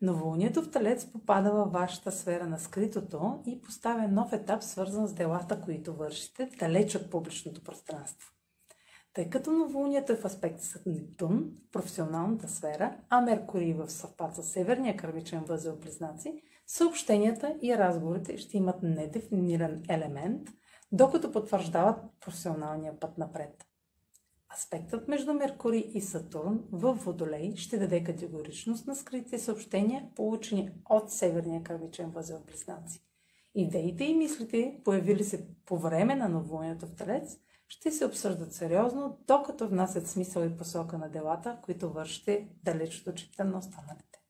Новолунието в Талец попада във вашата сфера на скритото и поставя нов етап, свързан с делата, които вършите, далеч от публичното пространство. Тъй като новолунието е в аспект с Нептун, в професионалната сфера, а Меркурий в съвпад с Северния кърмичен възел Близнаци, съобщенията и разговорите ще имат недефиниран елемент, докато потвърждават професионалния път напред. Аспектът между Меркурий и Сатурн в Водолей ще даде категоричност на скритите съобщения, получени от Северния кърмичен възел Близнаци. Идеите и мислите, появили се по време на новолунието в Телец, ще се обсъждат сериозно, докато внасят смисъл и посока на делата, които вършите далеч от очите на останалите.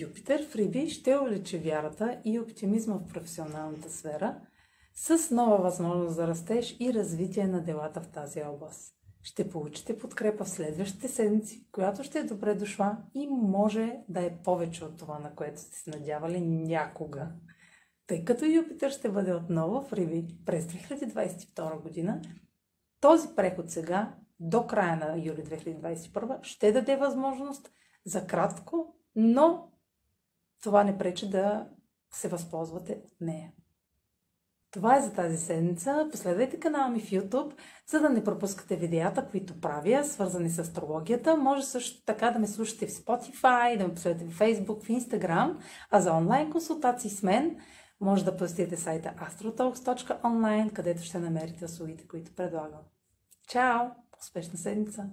Юпитер в Риби ще увеличи вярата и оптимизма в професионалната сфера с нова възможност за растеж и развитие на делата в тази област ще получите подкрепа в следващите седмици, която ще е добре дошла и може да е повече от това, на което сте се надявали някога. Тъй като Юпитър ще бъде отново в Риби през 2022 година, този преход сега, до края на юли 2021, ще даде възможност за кратко, но това не пречи да се възползвате от нея. Това е за тази седмица. Последвайте канала ми в YouTube, за да не пропускате видеята, които правя, свързани с астрологията. Може също така да ме слушате в Spotify, да ме последвате в Facebook, в Instagram, а за онлайн консултации с мен може да посетите сайта astrotalks.online, където ще намерите услугите, които предлагам. Чао! Успешна седмица!